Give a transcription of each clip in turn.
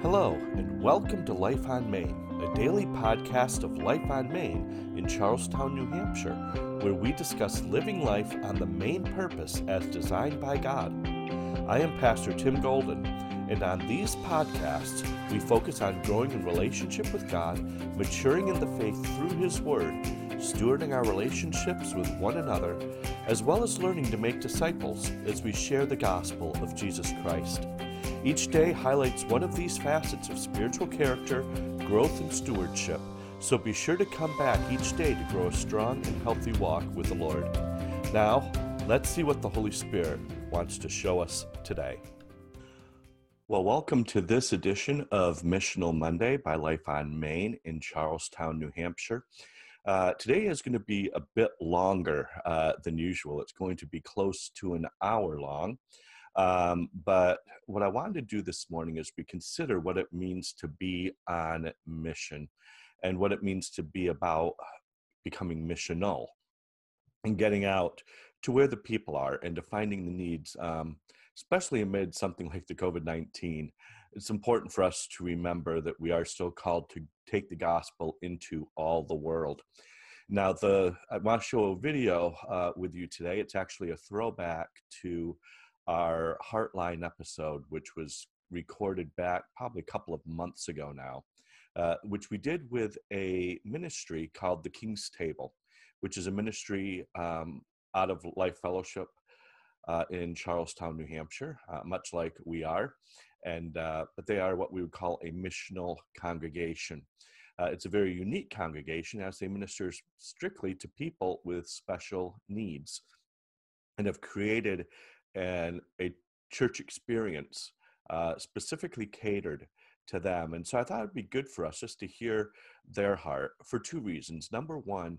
Hello, and welcome to Life on Main, a daily podcast of Life on Main in Charlestown, New Hampshire, where we discuss living life on the main purpose as designed by God. I am Pastor Tim Golden, and on these podcasts, we focus on growing in relationship with God, maturing in the faith through His Word, stewarding our relationships with one another, as well as learning to make disciples as we share the gospel of Jesus Christ. Each day highlights one of these facets of spiritual character, growth, and stewardship, so be sure to come back each day to grow a strong and healthy walk with the Lord. Now, let's see what the Holy Spirit wants to show us today. Well, welcome to this edition of Missional Monday by Life on Main in Charlestown, New Hampshire. Uh, today is going to be a bit longer uh, than usual. It's going to be close to an hour long. Um, but what I wanted to do this morning is we consider what it means to be on mission and what it means to be about becoming missional and getting out to where the people are and to finding the needs, um, especially amid something like the COVID 19. It's important for us to remember that we are still called to take the gospel into all the world. Now, the I want to show a video uh, with you today. It's actually a throwback to our Heartline episode, which was recorded back probably a couple of months ago now, uh, which we did with a ministry called the King's Table, which is a ministry um, out of Life Fellowship uh, in Charlestown, New Hampshire, uh, much like we are. And uh, but they are what we would call a missional congregation. Uh, it's a very unique congregation as they minister strictly to people with special needs and have created and a church experience uh, specifically catered to them. And so I thought it'd be good for us just to hear their heart for two reasons. Number one,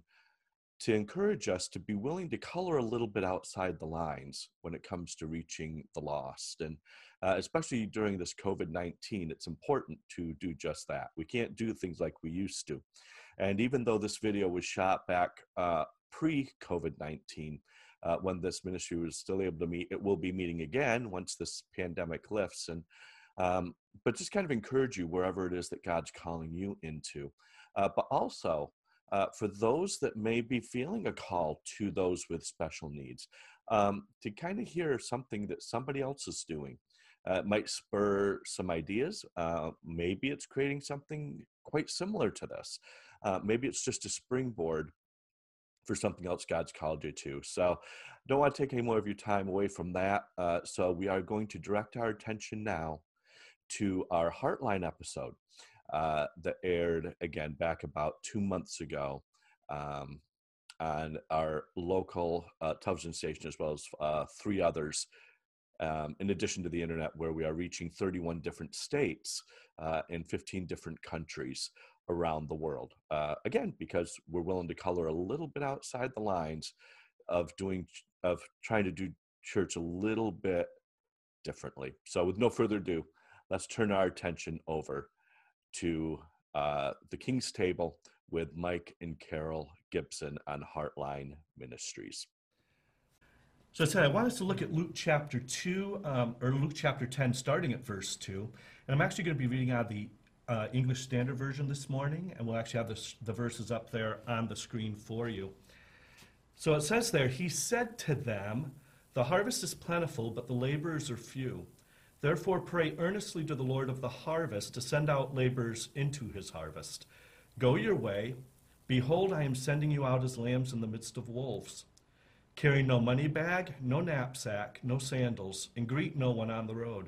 to encourage us to be willing to color a little bit outside the lines when it comes to reaching the lost. And uh, especially during this COVID 19, it's important to do just that. We can't do things like we used to. And even though this video was shot back uh, pre COVID 19, uh, when this ministry was still able to meet. It will be meeting again once this pandemic lifts. And um, but just kind of encourage you wherever it is that God's calling you into. Uh, but also uh, for those that may be feeling a call to those with special needs, um, to kind of hear something that somebody else is doing. Uh, might spur some ideas. Uh, maybe it's creating something quite similar to this. Uh, maybe it's just a springboard for something else God's called you to. So, don't want to take any more of your time away from that. Uh, so, we are going to direct our attention now to our Heartline episode uh, that aired again back about two months ago um, on our local uh, television station, as well as uh, three others. Um, in addition to the internet, where we are reaching 31 different states uh, in 15 different countries around the world. Uh, again, because we're willing to color a little bit outside the lines of doing of trying to do church a little bit differently. So, with no further ado, let's turn our attention over to uh, the King's Table with Mike and Carol Gibson on Heartline Ministries. So I said I want us to look at Luke chapter 2, um, or Luke chapter 10, starting at verse 2. And I'm actually going to be reading out of the uh, English Standard Version this morning, and we'll actually have the, the verses up there on the screen for you. So it says there, He said to them, The harvest is plentiful, but the laborers are few. Therefore, pray earnestly to the Lord of the harvest to send out laborers into his harvest. Go your way. Behold, I am sending you out as lambs in the midst of wolves. Carry no money bag, no knapsack, no sandals, and greet no one on the road.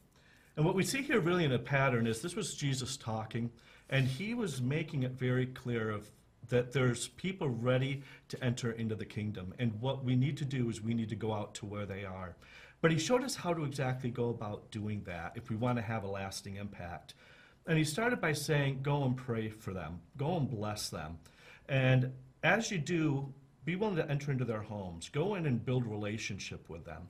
And what we see here really in a pattern is this was Jesus talking, and he was making it very clear of that there's people ready to enter into the kingdom. And what we need to do is we need to go out to where they are. But he showed us how to exactly go about doing that if we want to have a lasting impact. And he started by saying, Go and pray for them, go and bless them. And as you do, be willing to enter into their homes, go in and build relationship with them.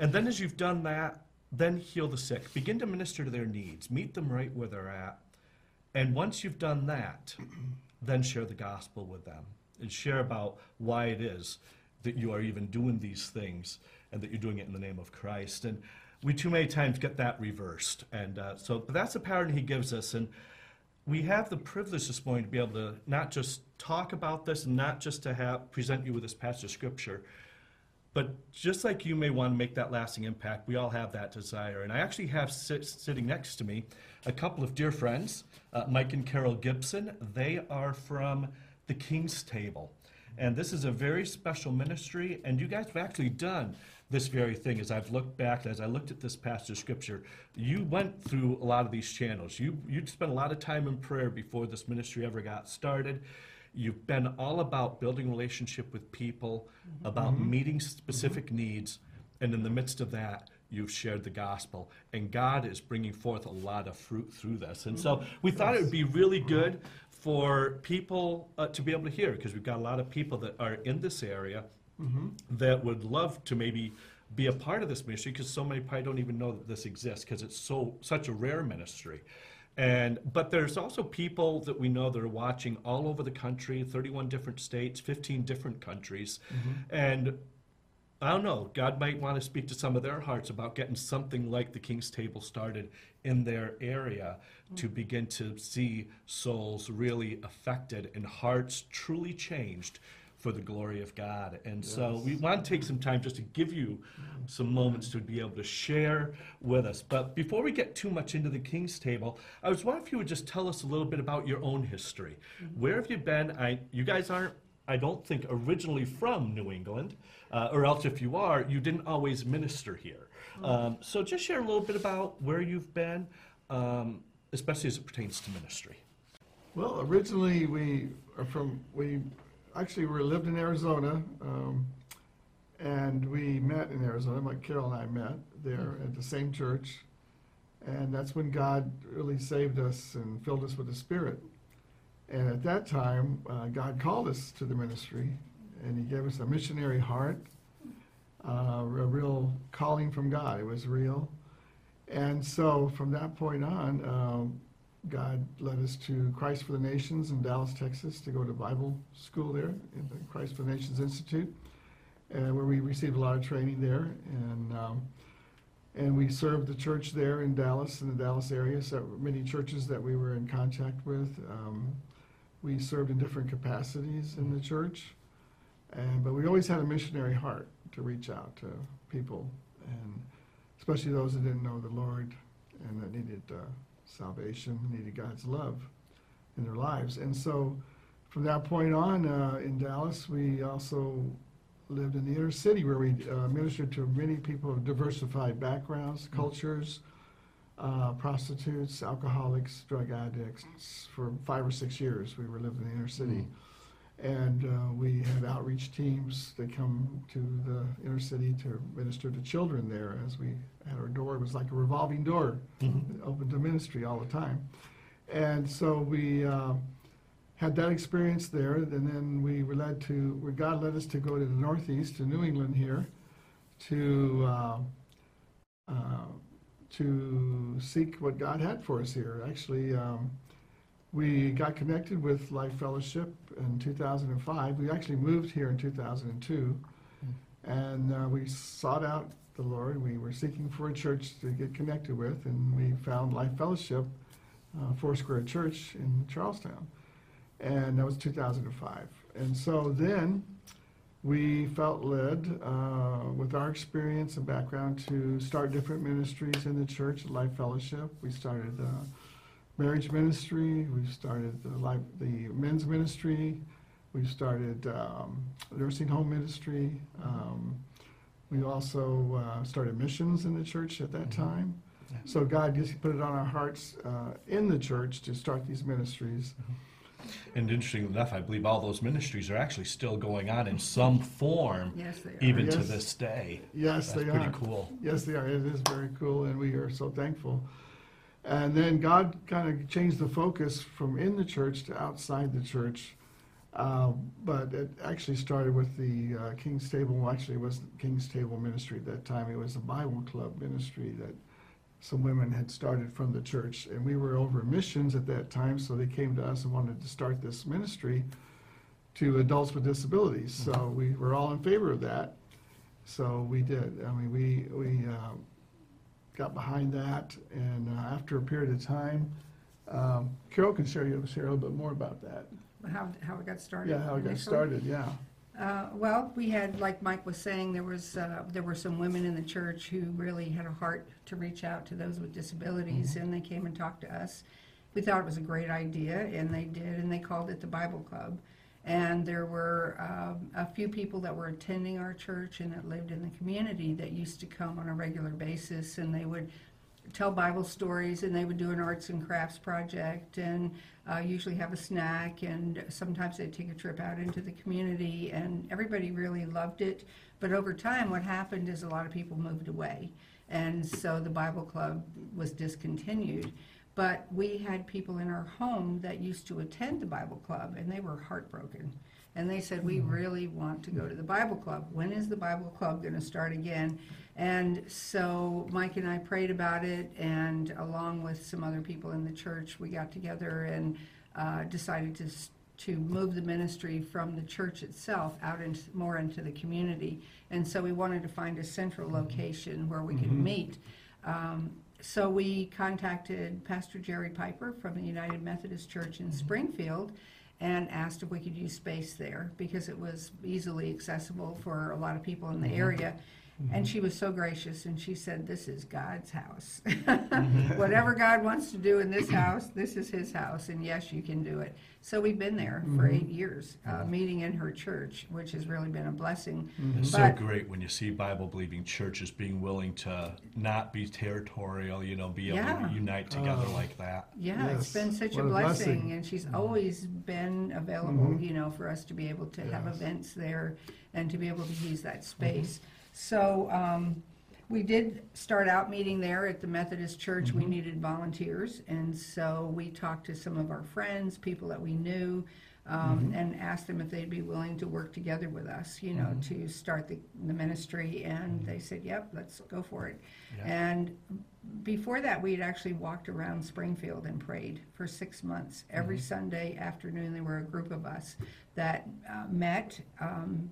And then as you've done that, then heal the sick. Begin to minister to their needs. Meet them right where they're at. And once you've done that, then share the gospel with them and share about why it is that you are even doing these things and that you're doing it in the name of Christ. And we too many times get that reversed. And uh, so that's the pattern he gives us. And we have the privilege this morning to be able to not just talk about this and not just to have present you with this passage of scripture, but just like you may want to make that lasting impact, we all have that desire. And I actually have sit, sitting next to me a couple of dear friends, uh, Mike and Carol Gibson. They are from the King's Table. And this is a very special ministry, and you guys have actually done this very thing. As I've looked back, as I looked at this passage scripture, you went through a lot of these channels. You you spent a lot of time in prayer before this ministry ever got started. You've been all about building relationship with people, mm-hmm. about mm-hmm. meeting mm-hmm. specific needs, and in the midst of that, you've shared the gospel. And God is bringing forth a lot of fruit through this. And so we thought it would be really good for people uh, to be able to hear, because we've got a lot of people that are in this area that would love to maybe be a part of this ministry, because so many probably don't even know that this exists, because it's so such a rare ministry. And but there's also people that we know that are watching all over the country, 31 different states, 15 different countries, mm-hmm. and I don't know. God might want to speak to some of their hearts about getting something like the King's Table started in their area to mm-hmm. begin to see souls really affected and hearts truly changed for the glory of God. And so we want to take some time just to give you some moments to be able to share with us. But before we get too much into the King's Table, I was wondering if you would just tell us a little bit about your own history. Where have you been? I, you guys aren't I don't think originally from New England, uh, or else if you are, you didn't always minister here. Um, so just share a little bit about where you've been, um, especially as it pertains to ministry. Well, originally we are from, we actually we lived in Arizona, um, and we met in Arizona. My Carol and I met there at the same church, and that's when God really saved us and filled us with the Spirit. And at that time, uh, God called us to the ministry, and He gave us a missionary heart, uh, a real calling from God. It was real. And so from that point on, um, God led us to Christ for the Nations in Dallas, Texas, to go to Bible school there, in the Christ for the Nations Institute, uh, where we received a lot of training there. And um, and we served the church there in Dallas, in the Dallas area, so many churches that we were in contact with. Um, we served in different capacities in the church, and but we always had a missionary heart to reach out to people, and especially those that didn't know the Lord and that needed uh, salvation, needed God's love in their lives. And so from that point on uh, in Dallas, we also lived in the inner city where we uh, ministered to many people of diversified backgrounds, cultures, uh, prostitutes, alcoholics, drug addicts. For five or six years, we were living in the inner city. And uh, we had outreach teams that come to the inner city to minister to children there as we had our door. It was like a revolving door, open to ministry all the time. And so we uh, had that experience there, and then we were led to, where God led us to go to the Northeast, to New England here, to uh, uh, to seek what God had for us here. Actually, um, we got connected with Life Fellowship in 2005. We actually moved here in 2002, and uh, we sought out the Lord. We were seeking for a church to get connected with, and we found Life Fellowship, uh, Foursquare Church in Charlestown, and that was 2005. And so then we felt led, uh, with our experience and background, to start different ministries in the church, Life Fellowship. We started uh, marriage ministry. We've started the, life, the men's ministry. We've started um, nursing home ministry. Um, we also uh, started missions in the church at that time. Yeah. So God just put it on our hearts uh, in the church to start these ministries. And interestingly enough, I believe all those ministries are actually still going on in some form, Yes, they are. even to this day. Yes, That's they are. pretty cool. Yes, they are. It is very cool, and we are so thankful. And then God kind of changed the focus from in the church to outside the church. Uh, but it actually started with the uh, King's Table. Well, actually, it wasn't King's Table ministry at that time. It was a Bible club ministry that some women had started from the church. And we were over missions at that time, so they came to us and wanted to start this ministry to adults with disabilities. So we were all in favor of that. So we did. I mean, we, we uh, got behind that, and uh, after a period of time, um, Carol can share, you share a little bit more about that. How, how it got started. Yeah, how it got initially. started, yeah. Uh, well, we had, like Mike was saying, there was, uh, there were some women in the church who really had a heart to reach out to those with disabilities, and they came and talked to us. We thought it was a great idea, and they did, and they called it the Bible Club. And there were um, a few people that were attending our church and that lived in the community that used to come on a regular basis, and they would tell Bible stories, and they would do an arts and crafts project, and uh, usually have a snack, and sometimes they'd take a trip out into the community, and everybody really loved it. But over time, what happened is a lot of people moved away, and so the Bible Club was discontinued. But we had people in our home that used to attend the Bible Club, and they were heartbroken. And they said, We really want to go to the Bible Club. When is the Bible Club going to start again? And so Mike and I prayed about it, and along with some other people in the church, we got together and uh, decided to, to move the ministry from the church itself out into, more into the community. And so we wanted to find a central location where we could meet. Um, so we contacted Pastor Jerry Piper from the United Methodist Church in mm-hmm. Springfield and asked if we could use space there because it was easily accessible for a lot of people in the mm-hmm. area. And mm-hmm. she was so gracious and she said, This is God's house. Mm-hmm. Whatever God wants to do in this house, this is His house. And yes, you can do it. So we've been there for mm-hmm. eight years, uh, meeting in her church, which has really been a blessing. It's so But- great when you see Bible believing churches being willing to not be territorial, you know, be able Yeah. to unite together Oh. like that. Yeah, it's Yes, been such a what a blessing, blessing. and she's always been available, you know, for us to be able to have Yes. events there and to be able to use that space. So, um, we did start out meeting there at the Methodist Church. We needed volunteers, and so we talked to some of our friends, people that we knew, um, and asked them if they'd be willing to work together with us, you know, to start the, the ministry. And they said, "Yep, let's go for it." Yeah. And before that, we had actually walked around Springfield and prayed for six months. Every Sunday afternoon, there were a group of us that uh, met, um,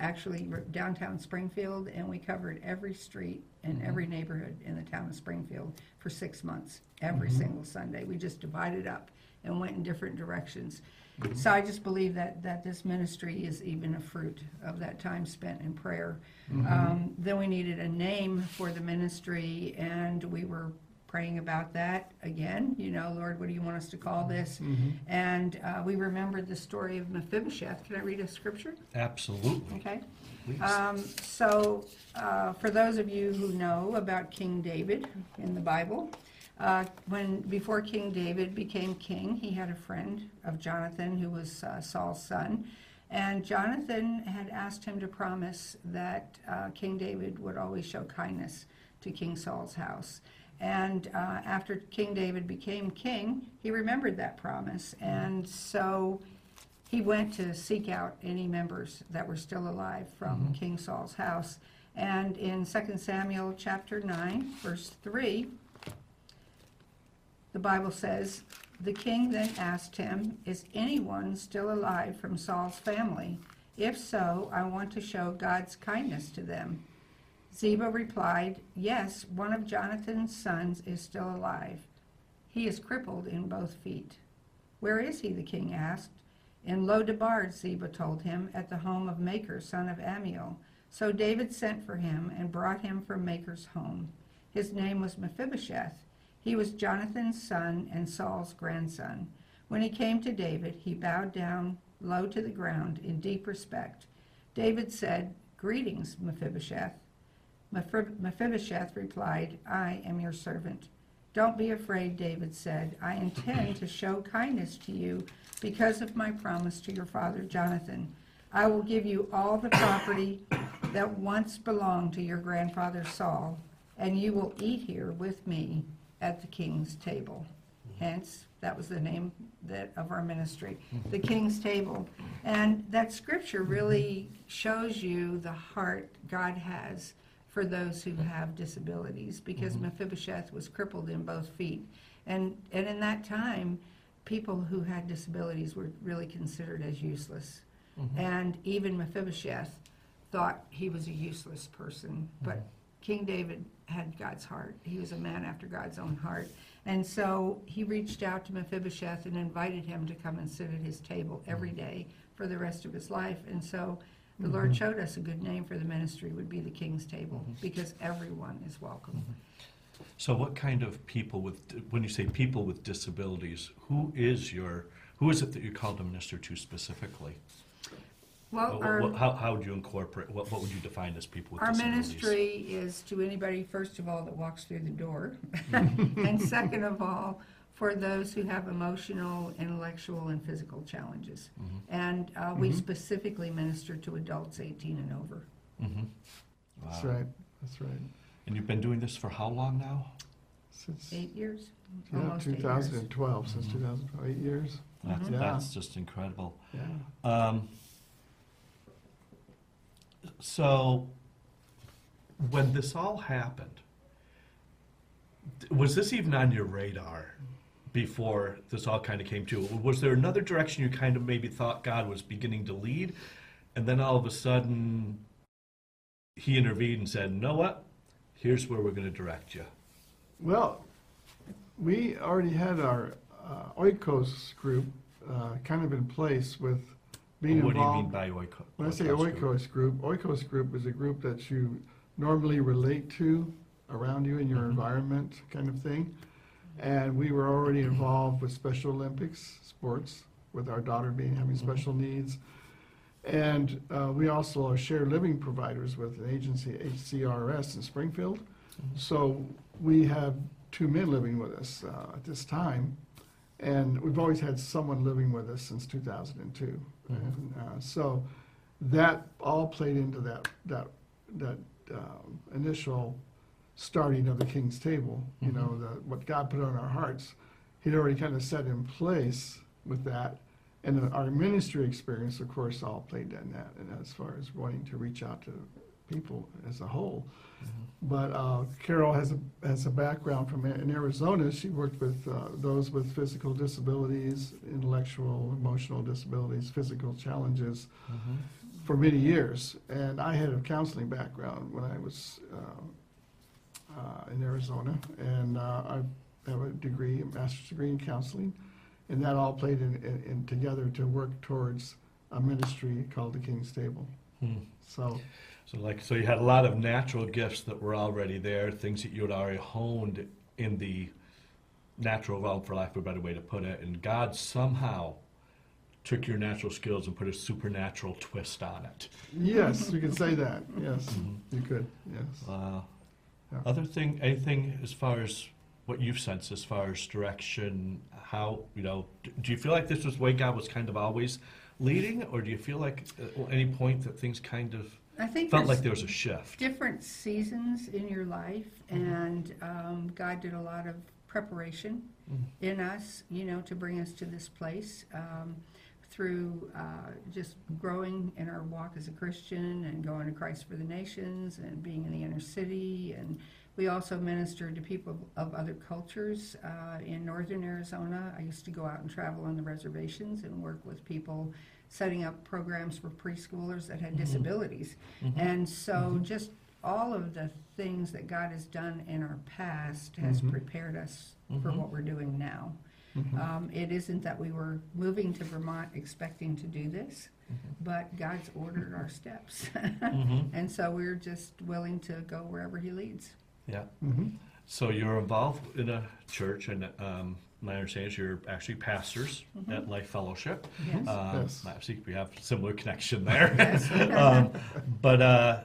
actually downtown Springfield, and we covered every street and every mm-hmm. neighborhood in the town of Springfield for six months, every mm-hmm. single Sunday. We just divided up and went in different directions. Mm-hmm. So I just believe that, that this ministry is even a fruit of that time spent in prayer. Um, then we needed a name for the ministry, and we were praying about that again. You know, Lord, what do you want us to call this? And uh, we remembered the story of Mephibosheth. Can I read a scripture? Absolutely. Okay. Um, so, uh, for those of you who know about King David in the Bible, uh, when before King David became king, he had a friend of Jonathan who was uh, Saul's son, and Jonathan had asked him to promise that uh, King David would always show kindness to King Saul's house. And uh, after King David became king, he remembered that promise, and so he went to seek out any members that were still alive from King Saul's house. And in 2 Samuel chapter 9, verse 3, the Bible says, The king then asked him, Is anyone still alive from Saul's family? If so, I want to show God's kindness to them. Ziba replied, Yes, one of Jonathan's sons is still alive. He is crippled in both feet. Where is he? the king asked. In Lodebar, Ziba told him, at the home of Makir, son of Ammiel. So David sent for him and brought him from Makir's home. His name was Mephibosheth. He was Jonathan's son and Saul's grandson. When he came to David, he bowed down low to the ground in deep respect. David said, Greetings, Mephibosheth. Mephib- Mephibosheth replied, I am your servant. Don't be afraid, David said. I intend to show kindness to you because of my promise to your father Jonathan. I will give you all the property that once belonged to your grandfather Saul, and you will eat here with me at the king's table. Hence, that was the name that, of our ministry, the king's table. And that scripture really shows you the heart God has for those who have disabilities, because mm-hmm. Mephibosheth was crippled in both feet. And, and in that time, people who had disabilities were really considered as useless. Mm-hmm. And even Mephibosheth thought he was a useless person, but mm-hmm. King David had God's heart. He was a man after God's own heart. And so he reached out to Mephibosheth and invited him to come and sit at his table every day for the rest of his life. And so the Lord mm-hmm. showed us a good name for the ministry would be the King's Table mm-hmm. because everyone is welcome. Mm-hmm. So what kind of people with, when you say people with disabilities, who is your, who is it that you're called to minister to specifically? Well, What- our, what- How, how would you incorporate, what, what would you define as people with disabilities? our disabilities? ministry is to anybody, first of all, that walks through the door. And second of all, for those who have emotional, intellectual, and physical challenges. And uh, we specifically minister to adults 18 and over. Mhm. That's right, that's right. And you've been doing this for how long now? Since, Eight years? yeah, Almost eight years. 2012, since 2012, eight years, That's, Yeah. that's just incredible. yeah. Um, so, when this all happened, d- was this even on your radar before this all kind of came to? Was there another direction you kind of maybe thought God was beginning to lead, and then all of a sudden He intervened and said, "Know what? Here's where we're going to direct you." Well, we already had our uh, Oikos group uh, kind of in place with being what involved. do you mean by oikos? When I say oikos group? Oikos group, is a group that you normally relate to around you in your Mhm. environment kind of thing. And we were already involved with Special Olympics sports, with our daughter being having Mhm. special needs. And uh, we also are shared living providers with an agency, HCRS in Springfield. Mhm. So we have two men living with us uh, at this time. And we've always had someone living with us since 2002. Mhm. And, uh, so that all played into that, that, that um, initial starting of the King's Table, you know, Mhm. the, what God put on our hearts. He'd already kind of set in place with that. And then our ministry experience, of course, all played in that, and as far as wanting to reach out to people as a whole. Mhm. But uh, Carol has a, has a background from, in Arizona. She worked with uh, those with physical disabilities, intellectual, emotional disabilities, physical challenges Mhm. for many years. And I had a counseling background when I was uh, uh, in Arizona. And uh, I have a degree, a master's degree in counseling. And that all played in, in, in together to work towards a ministry called the King's Table. Hmm. So, So like, so you had a lot of natural gifts that were already there, things that you had already honed in the natural realm, for lack of a better way to put it, and God somehow took your natural skills and put a supernatural twist on it. yes, you could say that. Yes, Mhm. you could. Yes. Wow. Yeah. Other thing, anything as far as what you've sensed as far as direction, how, you know, d- do you feel like this was the way God was kind of always leading, or do you feel like at any point that things kind of I think felt there's like there was a shift? different seasons in your life, Mhm. and um, God did a lot of preparation Mhm. in us, you know, to bring us to this place um, through uh, just growing in our walk as a Christian and going to Christ for the Nations and being in the inner city. And we also ministered to people of other cultures uh, in northern Arizona. I used to go out and travel on the reservations and work with people setting up programs for preschoolers that had Mhm. disabilities. Mhm. And so Mhm. just all of the things that God has done in our past has Mhm. prepared us for Mhm. what we're doing now. Mhm. Um, it isn't that we were moving to Vermont expecting to do this, Mhm. but God's ordered our steps. Mhm. And so we're just willing to go wherever He leads. Yeah. Mhm. So you're involved in a church, and um, my understanding is you're actually pastors Mhm. at Life Fellowship. Yes. Um, Yes. Obviously, we have similar connection there. Yes. um, but uh,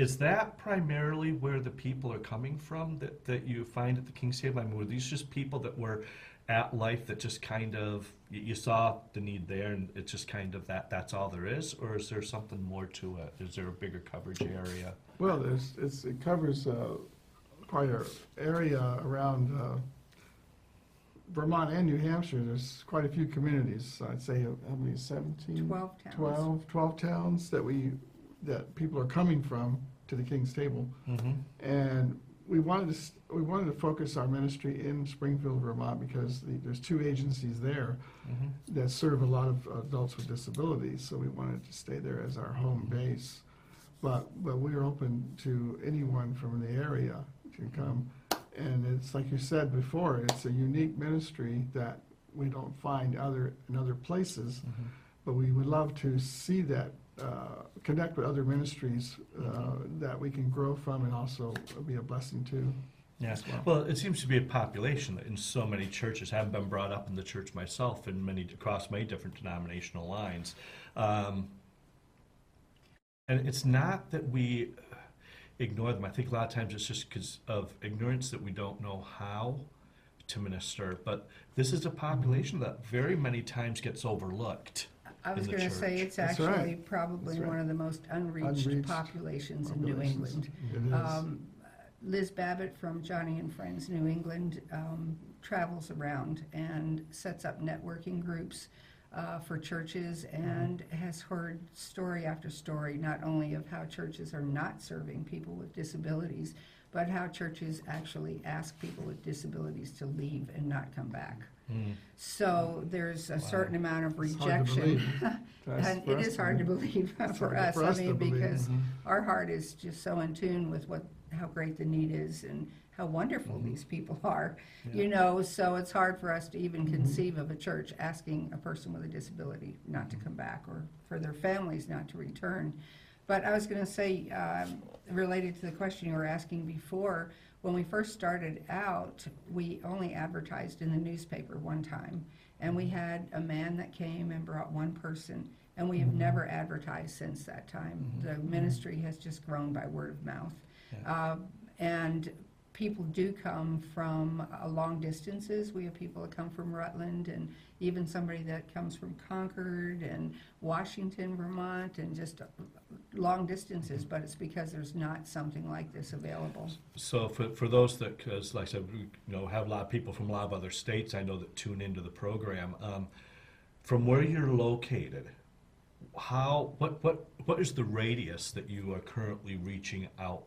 is that primarily where the people are coming from that, that you find at the King's Table? I mean, were these just people that were at life that just kind of you, you saw the need there, and it's just kind of that that's all there is, or is there something more to it? Is there a bigger coverage area? Well, there's, it's, it covers uh, quite a area around uh, Vermont and New Hampshire, there's quite a few communities, I'd say, how many, 17? 12 towns. 12, 12 towns that we, that people are coming from to the King's Table. Mhm. And we wanted to, we wanted to focus our ministry in Springfield, Vermont, because the- there's two agencies there Mhm. that serve a lot of adults with disabilities, so we wanted to stay there as our home base. But, but we're open to anyone from the area to come. And it's like you said before, it's a unique ministry that we don't find other, in other places. Mhm. But we would love to see that, uh, connect with other ministries uh, that we can grow from and also be a blessing to. Yeah, well. it seems to be a population that in so many churches, having been brought up in the church myself in many, across many different denominational lines. Um, and it's not that we ignore them. I think a lot of times it's just because of ignorance that we don't know how to minister. But this is a population that very many times gets overlooked. I was the going to say, church. it's That's actually right. probably That's right. one of the most unreached Unreached populations in New populations. England. It is. Um, Liz Babbitt from Joni and Friends New England um, travels around and sets up networking groups uh, for churches and has heard story after story, not only of how churches are not serving people with disabilities, but how churches actually ask people with disabilities to leave and not come back. Mm. So there's a certain amount of It's hard to rejection. believe. And for it us is hard to believe It's for hard us, I us to mean, believe. because Mhm. our heart is just so in tune with what, how great the need is and how wonderful these people are. You know, so it's hard for us to even conceive of a church asking a person with a disability not to come back or for their families not to return. But I was gonna say, um, related to the question you were asking before, when we first started out, we only advertised in the newspaper one time. And we had a man that came and brought one person, and we have never advertised since that time. The ministry has just grown by word of mouth. Yeah. Uh, And people do come from uh, long distances. We have people that come from Rutland, and even somebody that comes from Concord and Washington, Vermont, and just long distances, but it's because there's not something like this available. So for, for those that, because like I said, we you know, have a lot of people from a lot of other states I know that tune into the program. Um, from where you're located, how, what, what, what is the radius that you are currently reaching out?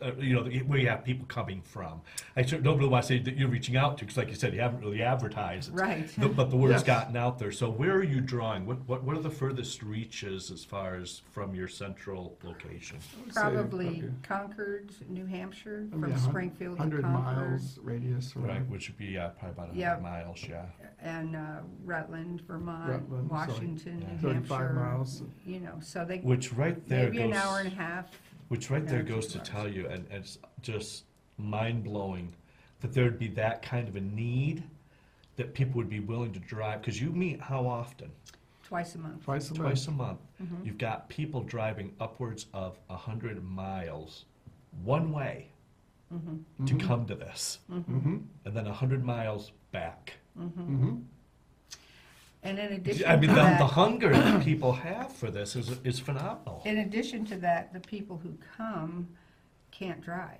F- Uh, you know, where you have people coming from. I sort don't really want to say that you're reaching out to, because like you said, you haven't really advertised. Right. The- But the word's Yes. gotten out there. So where are you drawing? What, what, what are the furthest reaches as far as from your central location? I say Probably probably Concord, New Hampshire, maybe from a hun- Springfield to 100 Concord. miles radius Right, around. which would be uh, probably about a Yeah. hundred miles, yeah. And uh, Rutland, Vermont, Rutland, Washington, Yeah. New 35 Hampshire. miles. You know, so they, Which right there maybe an hour and a half. Which right there goes to tell you, and and it's just mind blowing that there'd be that kind of a need that people would be willing to drive, because you meet how often? Twice a month. Twice a month. Twice a month. Mhm. You've got people driving upwards of a hundred miles one way Mhm, to Mhm. come to this, Mm-hmm, and then a hundred miles back. Mm-hmm. And in addition I to mean, the, the that, hunger that people have for this is, is phenomenal. in addition to that, the people who come can't drive.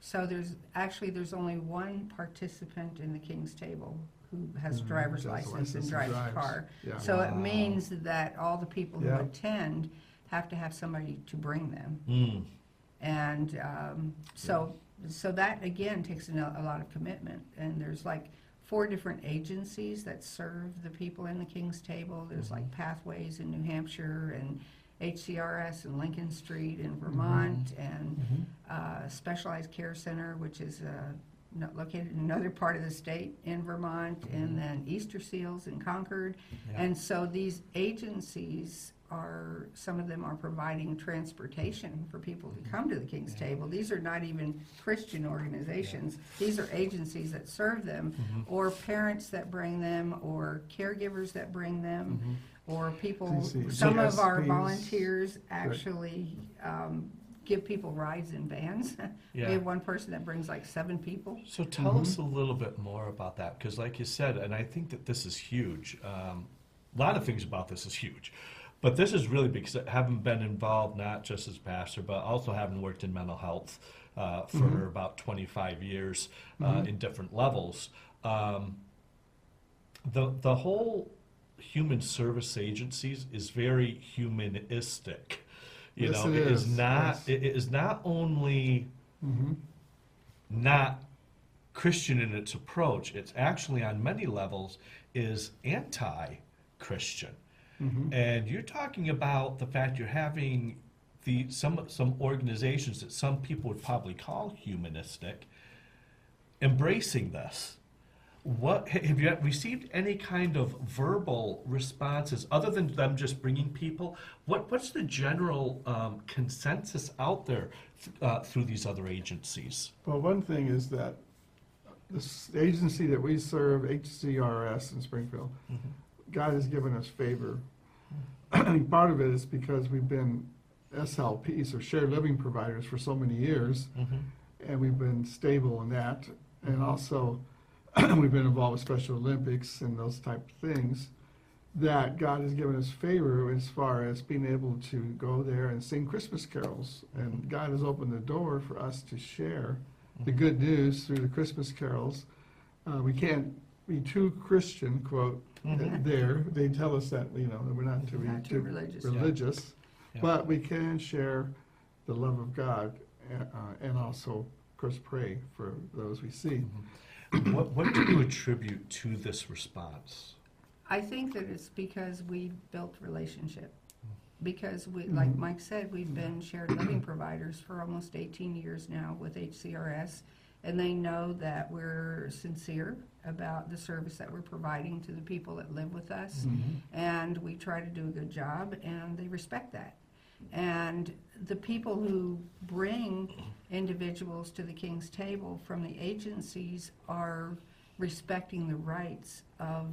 So there's, actually, there's only one participant in the King's Table who has Mhm, driver's has a license license and and drives a drives. car. Yeah. So it Wow. means that all the people who Yeah. attend have to have somebody to bring them. Mm. And um, so, so that again takes a, no- a lot of commitment. And there's like four different agencies that serve the people in the King's Table. There's like Pathways in New Hampshire and HCRS in Lincoln Street in Vermont and uh, Specialized Care Center, which is uh, located in another part of the state in Vermont, and then Easter Seals in Concord. Yeah. And so these agencies are, some of them are providing transportation for people to come to the King's Table. These are not even Christian organizations. These are agencies that serve them, or parents that bring them, or caregivers that bring them, or people, some of our volunteers actually um, give people rides in vans. We have one person that brings like seven people. So tell us a little bit more about that, because like you said, and I think that this is huge. Um, a lot of things about this is huge, but this is really because having been involved not just as pastor, but also having worked in mental health uh, for about 25 years uh, in different levels. Um, the the whole human service agencies is very humanistic. You Yes, know, it is is, not. yes. It it is not only not Christian in its approach. It's actually on many levels is anti-Christian. And you're talking about the fact you're having the some some organizations that some people would probably call humanistic embracing this. What have you received any kind of verbal responses other than them just bringing people? What what's the general um, consensus out there th- uh, through these other agencies? Well, one thing is that this agency that we serve, HCRS in Springfield, God has given us favor. I think part of it is because we've been SLPs or shared living providers for so many years, mm-hmm. and we've been stable in that. And mm-hmm. also, we've been involved with Special Olympics and those type of things, that God has given us favor as far as being able to go there and sing Christmas carols. And mm-hmm. God has opened the door for us to share the good news through the Christmas carols. Uh, we can't be too Christian, quote, Uh, mm-hmm. there. They tell us that, you know, that we're not to be Not too too religious. Religious. Yeah. But we can share the love of God uh, uh and also, of course, pray for those we see. Mm-hmm. what, what do you attribute to this response? I think that it's because we built relationship. Mm-hmm. Because we, like Mike said, we've been shared living providers for almost 18 years now with HCRS, and they know that we're sincere about the service that we're providing to the people that live with us, mm-hmm. and we try to do a good job, and they respect that. And the people who bring individuals to the King's table from the agencies are respecting the rights of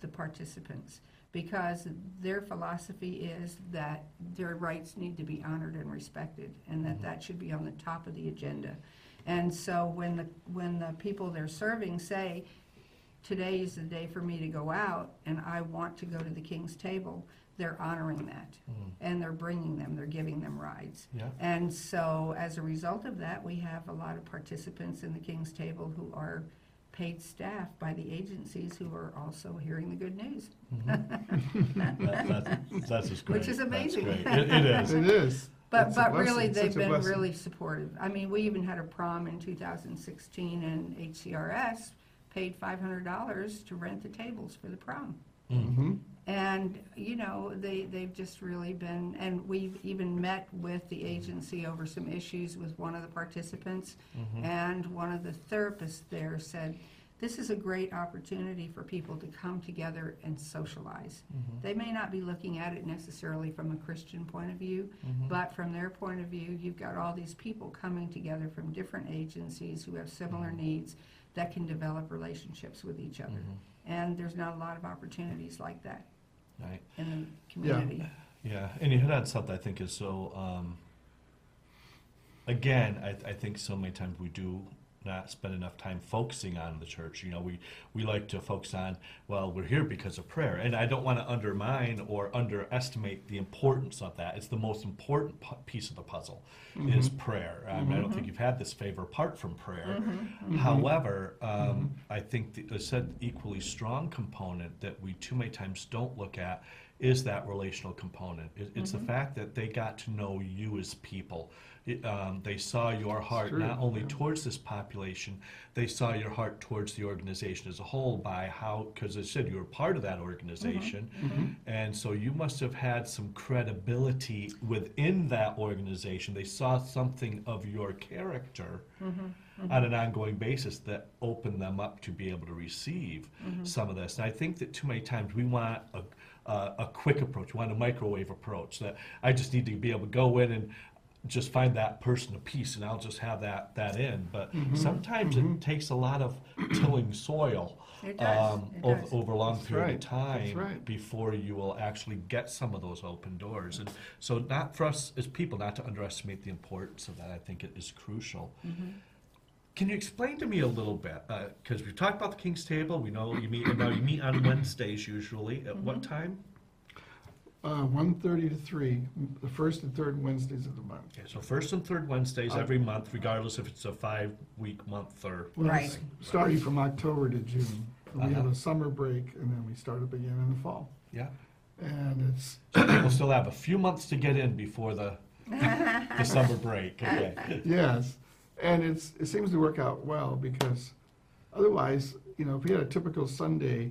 the participants because their philosophy is that their rights need to be honored and respected and that mm-hmm. that should be on the top of the agenda. And so when the, when the people they're serving say, today is the day for me to go out and I want to go to the king's table, they're honoring that. Hmm. And they're bringing them, they're giving them rides. Yeah. And so as a result of that, we have a lot of participants in the king's table who are paid staff by the agencies who are also hearing the good news. Mm-hmm. That, that, that's just great. Which is amazing. great. It, it is. It is. But, It's but really, they've been blessing. really supportive. I mean, we even had a prom in 2016 and HCRS paid $500 to rent the tables for the prom. Mhm. And, you know, they, they've just really been, and we've even met with the agency over some issues with one of the participants. Mm-hmm. And one of the therapists there said, this is a great opportunity for people to come together and socialize. Mm-hmm. They may not be looking at it necessarily from a Christian point of view, mm-hmm. but from their point of view, you've got all these people coming together from different agencies who have similar needs that can develop relationships with each other. And there's not a lot of opportunities like that Right. in the community. Yeah, and you hit on something I think is so. Um, again, I, I think so many times we do not spend enough time focusing on the church. You know, we we like to focus on well, we're here because of prayer, and I don't want to undermine or underestimate the importance of that. It's the most important piece of the puzzle mm-hmm. is prayer. I, mean, I don't think mm-hmm. you've had this favor apart from prayer. Mm-hmm. However, um, I think the, said equally strong component that we too many times don't look at is that relational component. It, it's the mm-hmm. fact that they got to know you as people. It, um, they saw your heart not only yeah. towards this population, they saw your heart towards the organization as a whole by how, because I said you were part of that organization, mm-hmm. Mm-hmm. and so you must have had some credibility within that organization. They saw something of your character on an ongoing basis that opened them up to be able to receive some of this. And I think that too many times we want a, a, a quick approach, we want a microwave approach that I just need to be able to go in and just find that person a piece and I'll just have that, that in. But sometimes it takes a lot of tilling soil um, over, over a long That's period right, of time right. before you will actually get some of those open doors. And so, not for us as people, not to underestimate the importance of that. I think it is crucial. Mm-hmm. Can you explain to me a little bit? Because we've talked about the King's Table. We know you meet. Now you meet on Wednesdays usually. At what Mm-hmm. time? Uh, one thirty to three, the first and third Wednesdays of the month. Okay, so first and third Wednesdays every month, regardless if it's a five-week month or, Well, Right. it's Starting from October to June. We have Uh-huh. a summer break and then we start up again in the fall. yeah. And it's, So people still have a few months to get in before the, the summer break, okay? yes, and it's, it seems to work out well because otherwise, you know, if we had a typical Sunday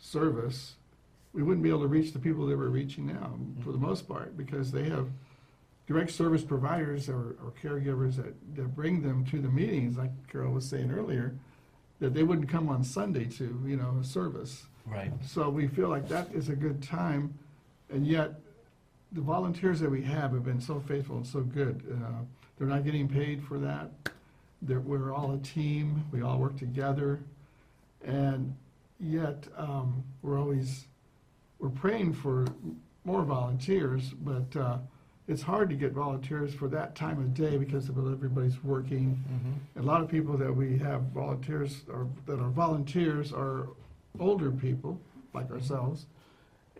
service, we wouldn't be able to reach the people that we're reaching now for the most part because they have direct service providers or, or caregivers that, that bring them to the meetings, like Carol was saying earlier, that they wouldn't come on Sunday to, you know, a service. Right, So we feel like that is a good time, and yet the volunteers that we have have been so faithful and so good. Uh, They're not getting paid for that. They're, we're all a team, we all work together, and yet um, we're always, we're praying for more volunteers, but uh, it's hard to get volunteers for that time of day because of everybody's working. A lot of people that we have volunteers, or that are volunteers are older people, like ourselves,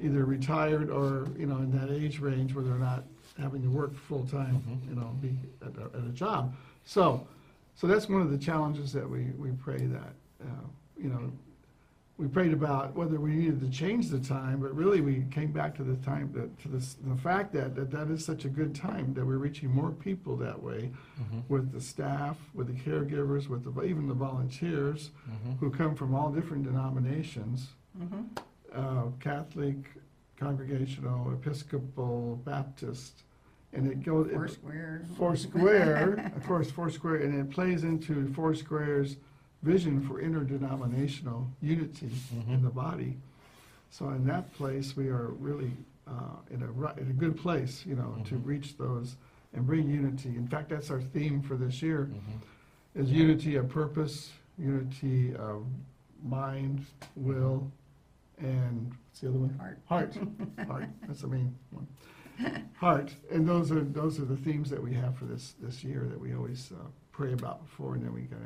either retired or, you know, in that age range where they're not having to work full-time, you know, be at a, at a job. So, so that's one of the challenges that we, we pray that, uh, you know, we prayed about whether we needed to change the time, but really we came back to the time, that to this, the fact that, that that is such a good time, that we're reaching more people that way with the staff, with the caregivers, with the, even the volunteers who come from all different denominations, uh, Catholic, Congregational, Episcopal, Baptist, and it goes. it- Foursquare. Foursquare, of course, Foursquare, and it plays into Foursquare's vision for interdenominational unity in mm-hmm. the body. So in that place, we are really uh, in a, ri- in a good place, you know, to mm-hmm. reach those and bring unity. In fact, that's our theme for this year, mm-hmm. is unity of purpose, unity of mind, will, and what's the other one? Heart. Heart, heart, that's the main one. Heart, and those are, those are the themes that we have for this, this year that we always uh, pray about before, and then we gotta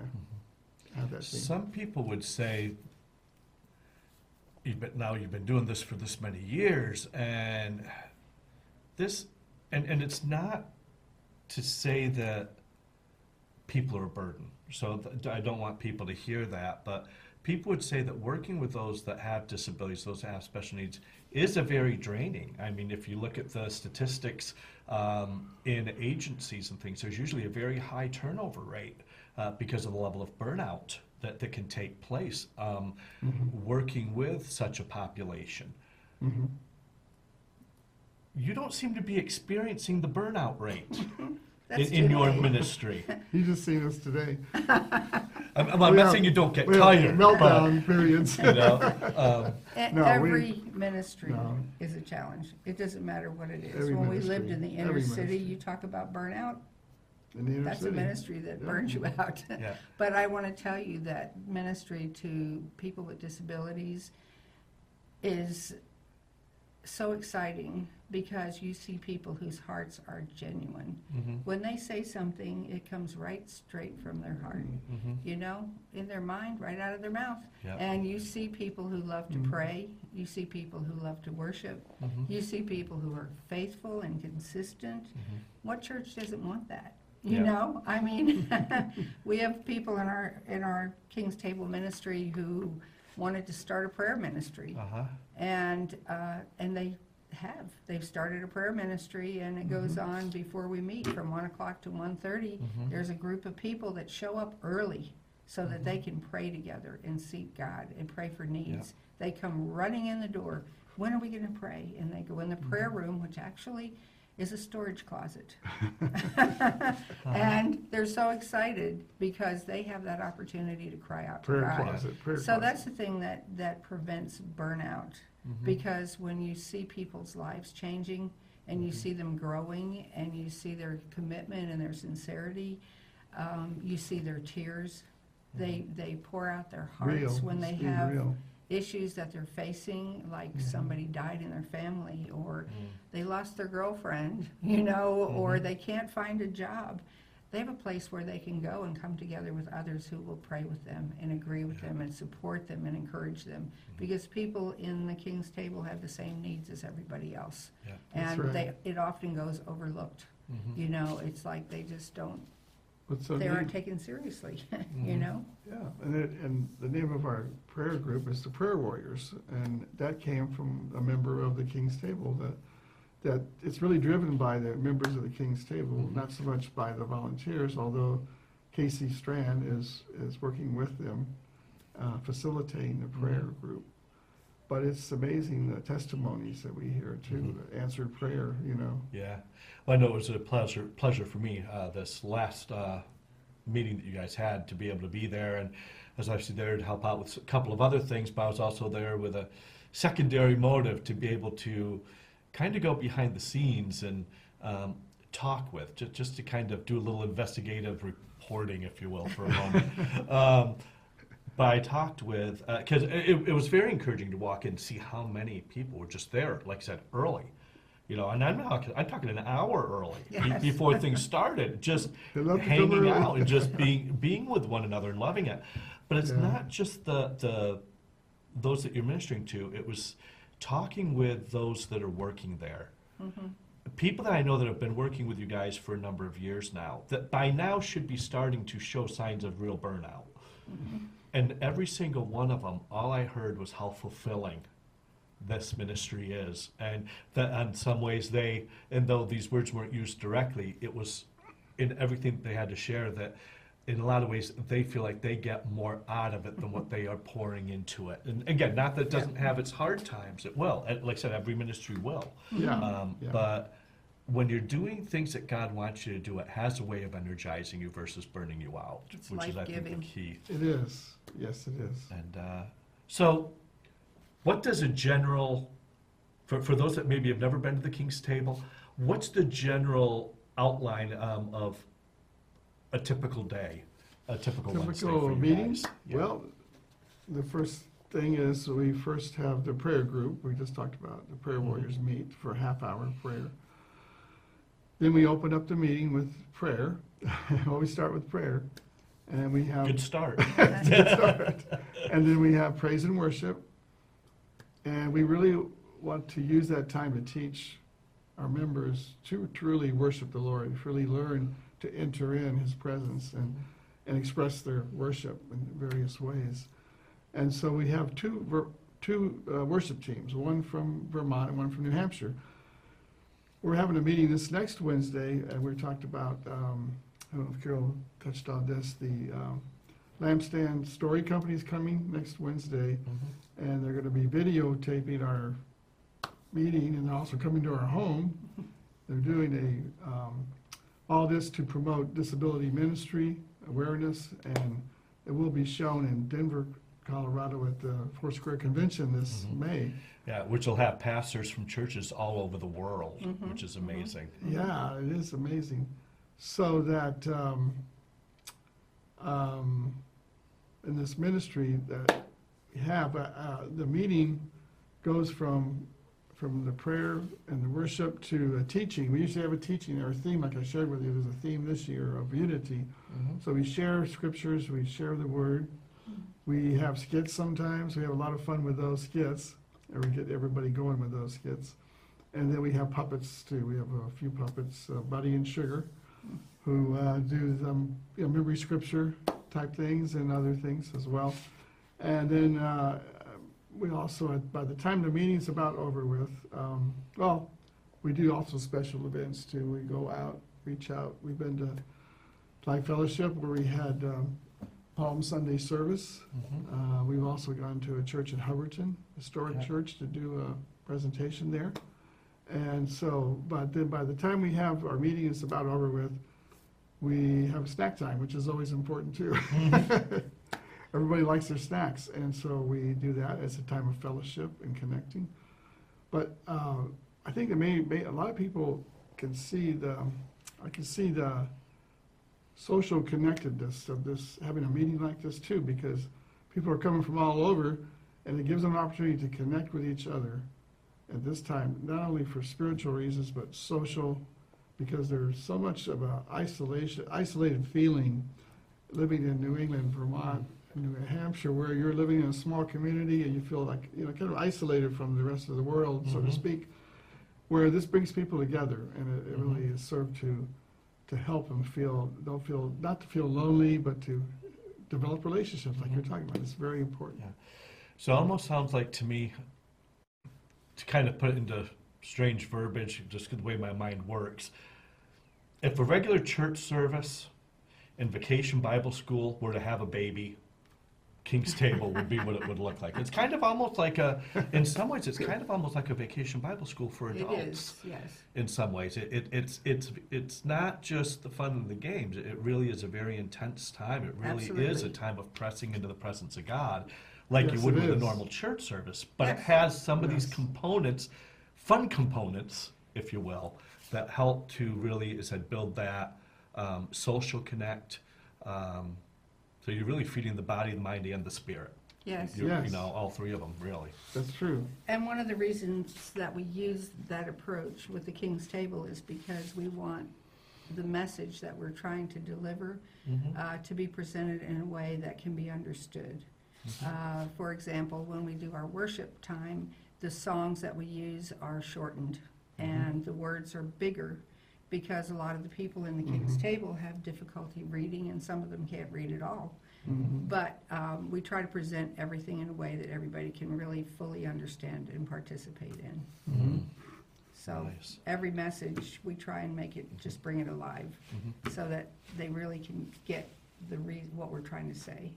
have that theme. Some people would say, you've been, now you've been doing this for this many years, and this, and, and it's not to say that people are a burden. So th- I don't want people to hear that, but people would say that working with those that have disabilities, those that have special needs, is a very draining. I mean, if you look at the statistics um, in agencies and things, there's usually a very high turnover rate uh, because of the level of burnout that, that can take place um, working with such a population. Mhm. You don't seem to be experiencing the burnout rate That's in, in your today. ministry. You just seen us today. I'm, I'm, I'm We not have- saying you don't get We have tired, but, Meltdown periods. you know, um, E- No, we- Every ministry No. is a challenge. It doesn't matter what it is. Every When we lived ministry, in the inner every city, ministry. you talk about burnout, In the inner that's a city. ministry that Yeah. burns you out. yeah. But I want to tell you that ministry to people with disabilities is so exciting because you see people whose hearts are genuine. Mhm. When they say something, it comes right straight from their heart, Mhm. you know, in their mind, right out of their mouth. Yeah. And you see people who love to Mhm. pray, you see people who love to worship, Mhm. you see people who are faithful and consistent. Mhm. What church doesn't want that? You Yeah. know, I mean, we have people in our, in our King's Table ministry who wanted to start a prayer ministry. Uh-huh. And, uh, and they have, they've started a prayer ministry and it goes on before we meet from one o'clock to one thirty. Mhm. There's a group of people that show up early so that they can pray together and seek God and pray for needs. They come running in the door, when are we gonna pray? And they go in the prayer room, which actually is a storage closet. And they're so excited because they have that opportunity to cry out to Prayer God. closet, prayer So closet. that's the thing that, that prevents burnout. Mm-hmm. Because when you see people's lives changing and you see them growing and you see their commitment and their sincerity, um, you see their tears. They, they pour out their hearts Real, when they it's being have real. Issues that they're facing, like mm-hmm. somebody died in their family, or mm-hmm. they lost their girlfriend, you know, or mm-hmm. they can't find a job. they have a place where they can go and come together with others who will pray with them and agree with them and support them and encourage them. Mm-hmm. Because people in the King's Table have the same needs as everybody else. Yeah. That's And they, it often goes overlooked. You know, it's like they just don't, What's so they aren't taken seriously, you Mhm. know? Yeah, and it, and the name of our prayer group is the Prayer Warriors, and that came from a member of the King's Table, that, that it's really driven by the members of the King's Table, Mhm. not so much by the volunteers, although Casey Strand is, is working with them, uh, facilitating the prayer Mhm. group. But it's amazing the testimonies that we hear too, Mhm. the answered prayer, you know. Yeah. Well, I know it was a pleasure pleasure for me uh, this last uh, meeting that you guys had to be able to be there, and as I was actually there to help out with a couple of other things, but I was also there with a secondary motive to be able to kind of go behind the scenes and um, talk with, just, just to kind of do a little investigative reporting, if you will, for a moment. um, but I talked with, uh, because it, it was very encouraging to walk in and see how many people were just there, like I said, early. You know, and I'm talking, I'm talking an hour early be- before things started, just They love to come hanging out and just being being with one another and loving it. But it's Yeah. not just the the those that you're ministering to. It was talking with those that are working there. Mm-hmm. People that I know that have been working with you guys for a number of years now, that by now should be starting to show signs of real burnout. Mm-hmm. And every single one of them, all I heard was how fulfilling this ministry is. And that in some ways they, and though these words weren't used directly, it was in everything they had to share that in a lot of ways they feel like they get more out of it than what they are pouring into it. And again, not that it doesn't have its hard times, it will. Like I said, every ministry will. Yeah, Um, yeah. But when you're doing things that God wants you to do, it has a way of energizing you versus burning you out, It's which is, I think, the life-giving. key. It is, yes, it is. And uh, so, what does a general, for, for those that maybe have never been to the King's Table, what's the general outline um, of a typical day, a typical Wednesday Typical for you meeting? guys? Yeah. Well, the first thing is we first have the prayer group, we just talked about, the prayer Mhm. warriors meet for a half hour of prayer. Then we open up the meeting with prayer, always start with prayer, and we have. Good start. Good start. And then we have praise and worship. And we really want to use that time to teach our members to truly worship the Lord, to really learn to enter in His presence and, and express their worship in various ways. And so we have two, ver- two uh, worship teams, one from Vermont and one from New Hampshire. We're having a meeting this next Wednesday, and we talked about, um, I don't know if Carol touched on this, the um, Lampstand Story Company's coming next Wednesday, Mhm. and they're gonna be videotaping our meeting, and they're also coming to our home. They're doing a, um, all this to promote disability ministry awareness, and it will be shown in Denver, Colorado at the Foursquare Convention this Mhm. May. Yeah, which will have pastors from churches all over the world, Mhm, which is mhm. amazing. Yeah, it is amazing. So that, um, um, in this ministry that we have, uh, uh, the meeting goes from, from the prayer and the worship to a teaching. We usually have a teaching, our theme, like I shared with you, there's a theme this year of unity. So we share scriptures, we share the word. We have skits sometimes, we have a lot of fun with those skits, and we get everybody going with those skits. And then we have puppets too, we have a few puppets, uh, Buddy and Sugar, who uh, do some you know, memory scripture type things and other things as well. And then uh, we also, by the time the meeting's about over with, um, well, we do also special events too. We go out, reach out. We've been to Life Fellowship where we had um, Palm Sunday service. Mhm. Uh, We've also gone to a church in Hubbardton, historic Yeah. church, to do a presentation there. And so, but then by the time we have, our meeting it's about over with, we have snack time, which is always important too. Everybody likes their snacks, and so we do that as a time of fellowship and connecting. But uh, I think it may, may, a lot of people can see the, I can see the social connectedness of this, having a meeting like this too, because people are coming from all over, and it gives them an opportunity to connect with each other at this time, not only for spiritual reasons, but social, because there's so much of a isolation, isolated feeling living in New England, Vermont, New Hampshire, where you're living in a small community and you feel like, you know, kind of isolated from the rest of the world, so to Mhm. speak, where this brings people together, and it, it really Mhm. is served to, to help them feel, don't feel, not to feel lonely, but to develop relationships like you're Mhm. talking about. It's very important. Yeah. So it almost sounds like to me, to kind of put it into strange verbiage, just the way my mind works. If a regular church service and vacation Bible school were to have a baby, King's Table would be what it would look like. It's kind of almost like a, in some ways, it's kind of almost like a vacation Bible school for adults. is, yes. in some ways. It, it, it's, it's, it's not just the fun of the games. It really is a very intense time. It really is a time of pressing into the presence of God, like you would it with a normal church service. But it has some of these components, fun components, if you will, that help to really, as I said, build that um, social connect. Um, so you're really feeding the body, the mind, and the spirit. Yes. You're- You Yes. know, all three of them, really. That's true. And one of the reasons that we use that approach with the King's Table is because we want the message that we're trying to deliver uh, to be presented in a way that can be understood. Uh, For example, when we do our worship time, the songs that we use are shortened and the words are bigger because a lot of the people in the King's Table have difficulty reading and some of them can't read at all. Mhm. But um, we try to present everything in a way that everybody can really fully understand and participate in. Mhm. So Nice. every message, we try and make it, just bring it alive so that they really can get the rea, what we're trying to say.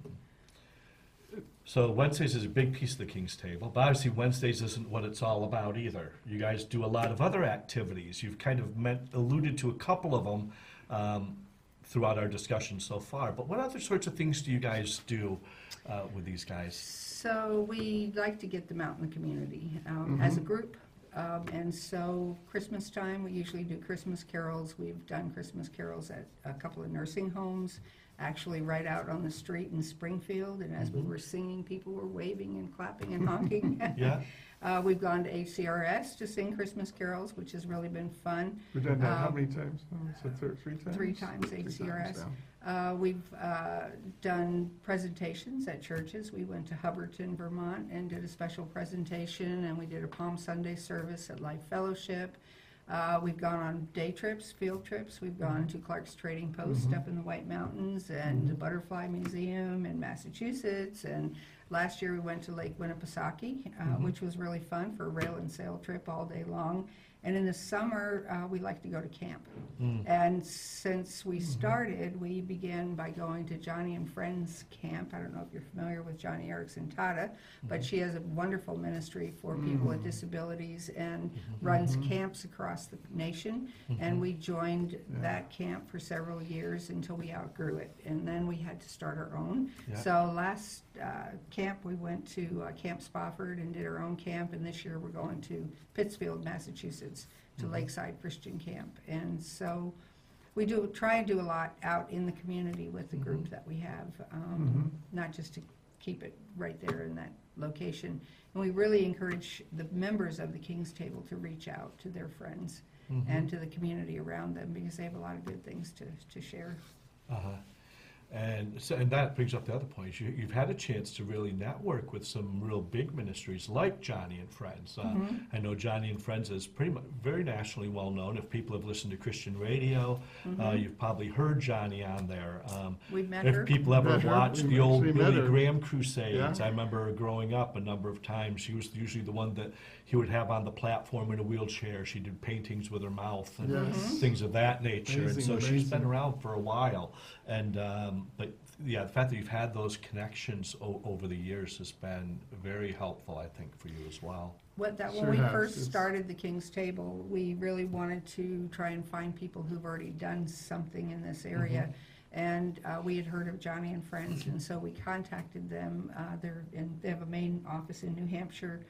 So Wednesdays is a big piece of the King's Table, but obviously Wednesdays isn't what it's all about either. You guys do a lot of other activities. You've kind of meant, alluded to a couple of them um, throughout our discussion so far. But what other sorts of things do you guys do uh, with these guys? So we like to get them out in the community um, as a Mhm. group. Um, and so Christmas time, we usually do Christmas carols. We've done Christmas carols at a couple of nursing homes, actually right out on the street in Springfield. And as we Mhm. were singing, people were waving and clapping and honking. Yeah. Uh, we've gone to HCRS to sing Christmas carols, which has really been fun. We've done that how Um, many times? now? So thir- three times? Three times Three times HCRS. now. Uh, We've uh, done presentations at churches. We went to Hubbardton, Vermont, and did a special presentation, and we did a Palm Sunday service at Life Fellowship. Uh, We've gone on day trips, field trips. We've gone to Clark's Trading Post Mhm. up in the White Mountains and the Mhm. Butterfly Museum in Massachusetts. And last year, we went to Lake Winnipesaukee, uh, which was really fun for a rail and sail trip all day long. And in the summer, uh, we like to go to camp. Mm. And since we started, we began by going to Joni and Friends Camp. I don't know if you're familiar with Joni Eareckson Tada, but she has a wonderful ministry for people with Mm. disabilities and runs camps across the nation. And we joined Yeah. that camp for several years until we outgrew it. And then we had to start our own. Yeah. So last uh, camp, we went to uh, Camp Spofford and did our own camp. And this year, we're going to Pittsfield, Massachusetts, to Mhm. Lakeside Christian Camp. And so we do, try and do a lot out in the community with the group Mhm. that we have, um, not just to keep it right there in that location. And we really encourage the members of the King's Table to reach out to their friends and to the community around them because they have a lot of good things to, to share. Uh-huh. And so, and that brings up the other point. You, you've had a chance to really network with some real big ministries like Joni and Friends. Uh, Mhm. I know Joni and Friends is pretty much very nationally well known. If people have listened to Christian radio, uh, Mhm. you've probably heard Joni on there. Um, We've met if her. people ever Met her. watched We the old actually Billy her. Graham crusades, Yeah. I remember growing up a number of times. She was usually the one that he would have on the platform in a wheelchair. She did paintings with her mouth and Yes. things of that nature. and Amazing, so she's been around for a while. And um, but yeah, the fact that you've had those connections o- over the years has been very helpful, I think, for you as well. What that, when Sure we has. first It's- started the King's Table, we really wanted to try and find people who've already done something in this area. Mm-hmm. And uh, we had heard of Joni and Friends, and so we contacted them. Uh, They're, in they have a main office in New Hampshire.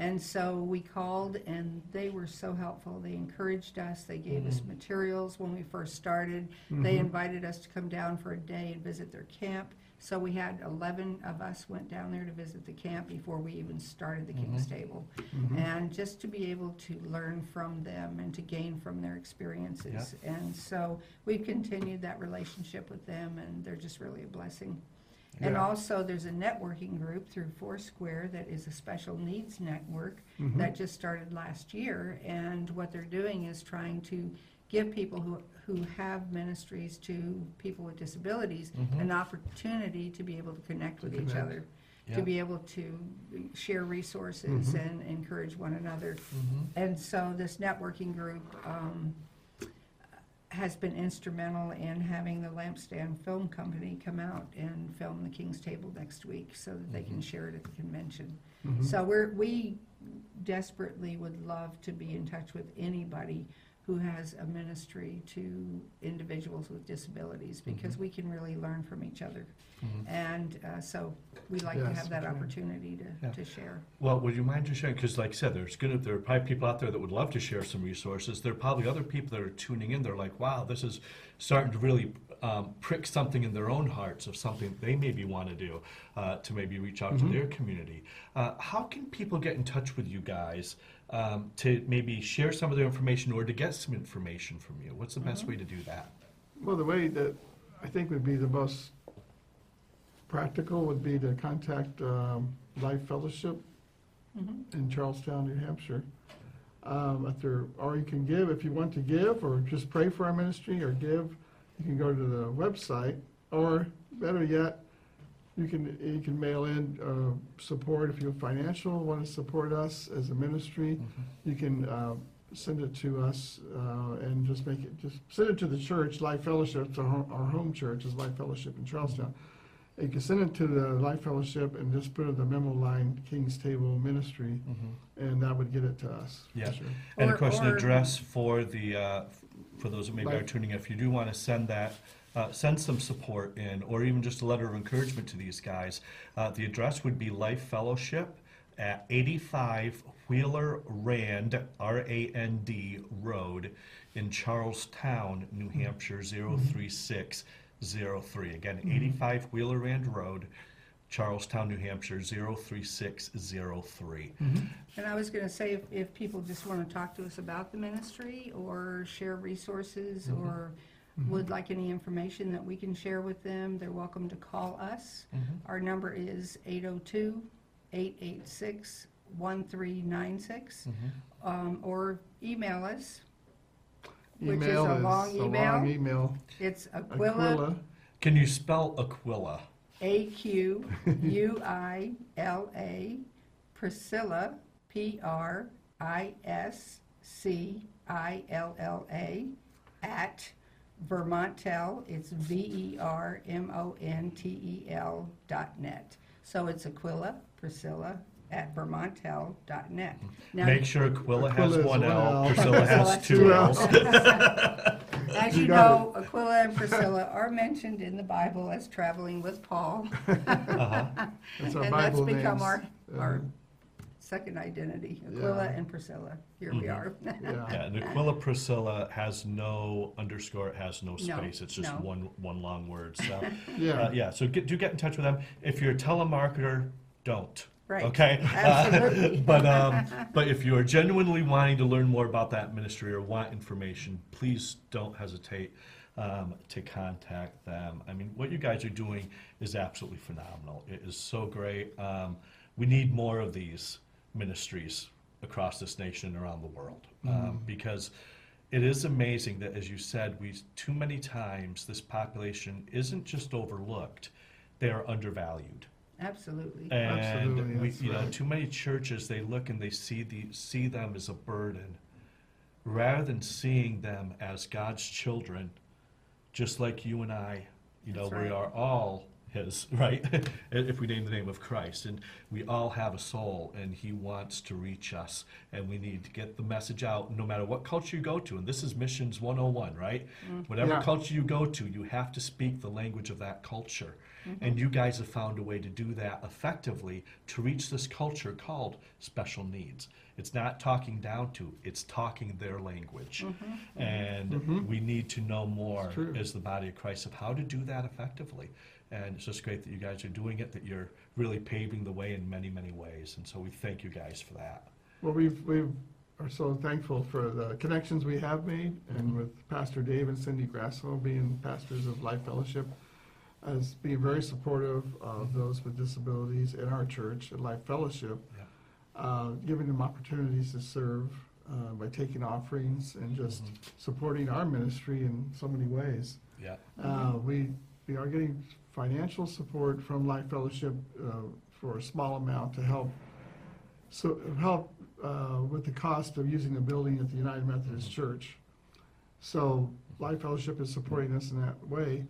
And so we called, and they were so helpful. They encouraged us, they gave us Mhm. materials when we first started. They Mhm. invited us to come down for a day and visit their camp. So we had 11 of us went down there to visit the camp before we even started the King's Table. And just to be able to learn from them and to gain from their experiences. And so we've continued that relationship with them and they're just really a blessing. And Yeah. also, there's a networking group through Foursquare that is a special needs network Mhm. that just started last year. And what they're doing is trying to give people who, who have ministries to people with disabilities Mhm. an opportunity to be able to connect To with each connect. other, Yeah. to be able to share resources Mhm. and encourage one another. Mhm. And so this networking group um, has been instrumental in having the Lampstand Film Company come out and film the King's Table next week so that they can Mhm. share it at the convention. Mhm. So we're, we desperately would love to be in touch with anybody who has a ministry to individuals with disabilities because we can really learn from each other. Mhm. And uh, so we like to Yes, have that we can. opportunity Yeah. to, to share. Well, would you mind just sharing, because like I said, there's gonna, there are probably people out there that would love to share some resources. There are probably other people that are tuning in, they're like, wow, this is starting to really um, prick something in their own hearts of something they maybe want to do, uh, to maybe reach out to Mhm. their community. Uh, how can people get in touch with you guys um, to maybe share some of their information or to get some information from you? What's the best way to do that? Well, the way that I think would be the most practical would be to contact um, Life Fellowship Mhm. in Charlestown, New Hampshire. Um, If there, or you can give, if you want to give, or just pray for our ministry, or give, you can go to the website, or better yet, you can, you can mail in uh, support, if you're financial, want to support us as a ministry, you can uh, send it to us uh, and just make it, just send it to the church, Life Fellowship, it's our home, our home church is Life Fellowship in Charlestown. You can send it to the Life Fellowship and just put in the memo line, King's Table Ministry, Mhm. and that would get it to us. for Yeah. sure. And Or- of course, an or- address for the, uh, for those that maybe are Right. tuning in, if you do want to send that, uh, send some support in, or even just a letter of encouragement to these guys, uh, the address would be Life Fellowship at 85 Wheeler Rand, R-A-N-D Road in Charlestown, New Hampshire, 03603. Again, 85 Wheeler Rand Road, Charlestown, New Hampshire, 03603. And I was gonna say, if, if people just wanna talk to us about the ministry, or share resources, Mhm. or would like any information that we can share with them, they're welcome to call us. Mhm. Our number is 802-886-1396, Mhm. um, or email us. Which is Email a is long a long email. It's Aquila, Aquila, Can you spell Aquila? A-Q-U-I-L-A, Priscilla, P-R-I-S-C-I-L-L-A, at Vermontel, it's V-E-R-M-O-N-T-E-L dot net. So it's Aquila, Priscilla, at Vermontel dot net. Now, Make sure Aquila has Aquila is one one L, L. Priscilla has Priscilla two two L's. As You you got know, Aquila and Priscilla are mentioned in the Bible as traveling with Paul. Uh-huh. that's our And that's Bible become names. our, our Uh, second identity, Aquila Yeah. and Priscilla. Here we Mhm. are. Yeah, Yeah, and Aquila Priscilla has no underscore, it has no No, space, it's just no. one, one long word, so. Uh, yeah. yeah, so get, do get in touch with them. If you're a telemarketer, don't. Right. Okay. Absolutely. but um, but if you are genuinely wanting to learn more about that ministry or want information, please don't hesitate um, to contact them. I mean, what you guys are doing is absolutely phenomenal. It is so great. Um, we need more of these ministries across this nation and around the world. Um, because it is amazing that, as you said, we too many times this population isn't just overlooked; they are undervalued. Absolutely. Absolutely, And we, that's you know, too many churches, they look and they see the, see them as a burden, rather than seeing them as God's children, just like you and I, you know, That's we are all his, right? If we name the name of Christ, and we all have a soul, and he wants to reach us, and we need to get the message out, no matter what culture you go to, and this is missions 101, right? Mm-hmm. Whatever Yeah. culture you go to, you have to speak the language of that culture. Mm-hmm. And you guys have found a way to do that effectively to reach this culture called special needs. It's not talking down to, it's talking their language. Mm-hmm. And Mhm. we need to know more as the body of Christ of how to do that effectively. And it's just great that you guys are doing it, that you're really paving the way in many, many ways. And so we thank you guys for that. Well, we've, we've, are so thankful for the connections we have made, and with Pastor Dave and Cindy Grasso being pastors of Life Fellowship, as being very supportive of those with disabilities in our church at Life Fellowship, Yeah. uh, giving them opportunities to serve uh, by taking offerings and just Mhm. supporting our ministry in so many ways. Yeah. Uh, We, we are getting financial support from Life Fellowship uh, for a small amount to help, so, help uh, with the cost of using the building at the United Methodist Church. So Life Fellowship is supporting us in that way.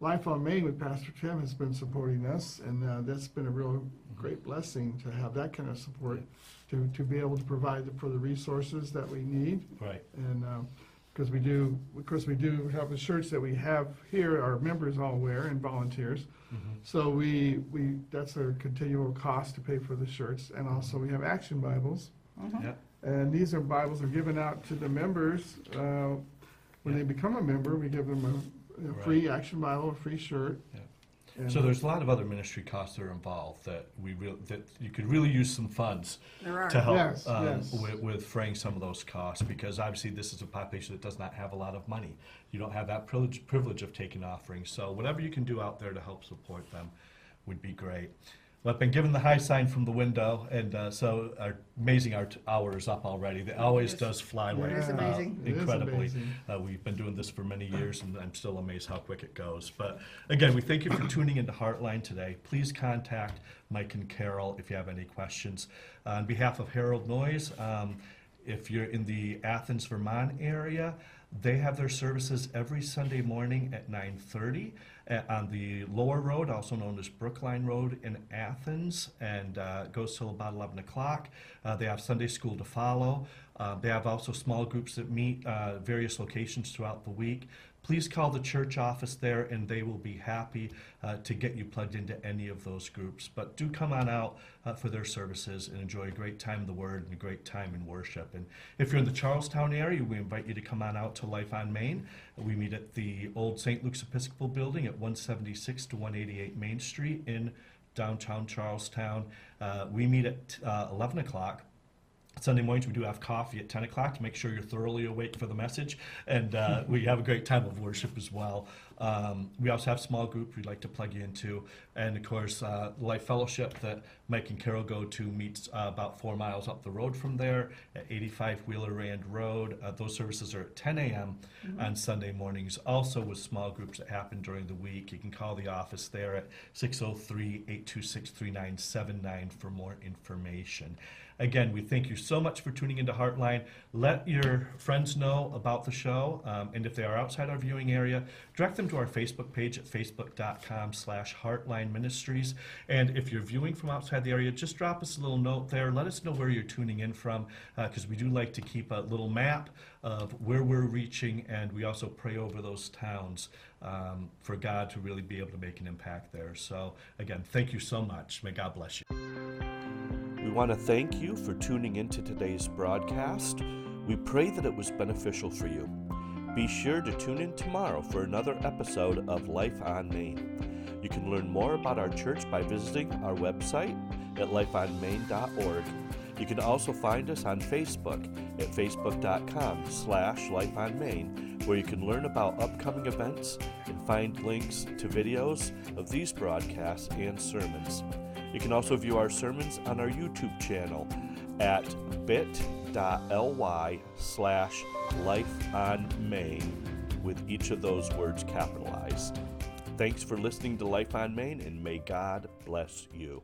Life on Main with Pastor Tim has been supporting us, and uh, that's been a real great blessing to have that kind of support, to, to be able to provide for the resources that we need. Right. And, because we do, of course, we do have the shirts that we have here, our members all wear and volunteers. Mhm. So we, we, that's a continual cost to pay for the shirts. And also we have action Bibles. Mhm. Yeah. And these are Bibles are given out to the members. uh, When they become a member, we give them a, a free action Bible, a free shirt. Yeah. And- So there's a lot of other ministry costs that are involved that we real, that you could really use some funds There are. to help Yes, um, yes. With, with fraying some of those costs because obviously this is a population that does not have a lot of money. You don't have that privilege, privilege of taking offerings. So whatever you can do out there to help support them would be great. Well, I've been given the high sign from the window, and uh, so our amazing our hour is up already. It always It is. does fly It like is uh, amazing. It is incredibly. amazing. Uh, we've been doing this for many years, and I'm still amazed how quick it goes. But again, we thank you for tuning into Heartline today. Please contact Mike and Carol if you have any questions. Uh, on behalf of Harold Noyes, um, if you're in the Athens, Vermont area, they have their services every Sunday morning at 9:30 uh, on the Lower Road, also known as Brookline Road in Athens, and uh, goes till about 11 o'clock. Uh, they have Sunday school to follow. Uh, they have also small groups that meet uh, various locations throughout the week. Please call the church office there, and they will be happy uh, to get you plugged into any of those groups. But do come on out uh, for their services and enjoy a great time in the Word and a great time in worship. And if you're in the Charlestown area, we invite you to come on out to Life on Main. We meet at the old St. Luke's Episcopal Building at 176 to 188 Main Street in downtown Charlestown. Uh, we meet at uh, 11 o'clock. Sunday mornings, we do have coffee at 10 o'clock to make sure you're thoroughly awake for the message. And uh, we have a great time of worship as well. Um, we also have small group we'd like to plug you into. And of course, uh, Life Fellowship that Mike and Carol go to meets uh, about four miles up the road from there at 85 Wheeler Rand Road. Uh, those services are at 10 a.m. on Sunday mornings. Also, with small groups that happen during the week, you can call the office there at 603 826 3979 for more information. Again, we thank you so much for tuning into Heartline. Let your friends know about the show, um, and if they are outside our viewing area, direct them to our Facebook page at facebook.com slash Heartline Ministries. And if you're viewing from outside the area, just drop us a little note there. Let us know where you're tuning in from, because we do like to keep a little map of where we're reaching, and we also pray over those towns um, for God to really be able to make an impact there. So, again, thank you so much. May God bless you. We want to thank you for tuning into today's broadcast. We pray that it was beneficial for you. Be sure to tune in tomorrow for another episode of Life on Main. You can learn more about our church by visiting our website at lifeonmain.org. You can also find us on Facebook at facebook.com slash life on lifeonmain, where you can learn about upcoming events and find links to videos of these broadcasts and sermons. You can also view our sermons on our YouTube channel at bit.ly slash life on main with each of those words capitalized. Thanks for listening to Life on Main and may God bless you.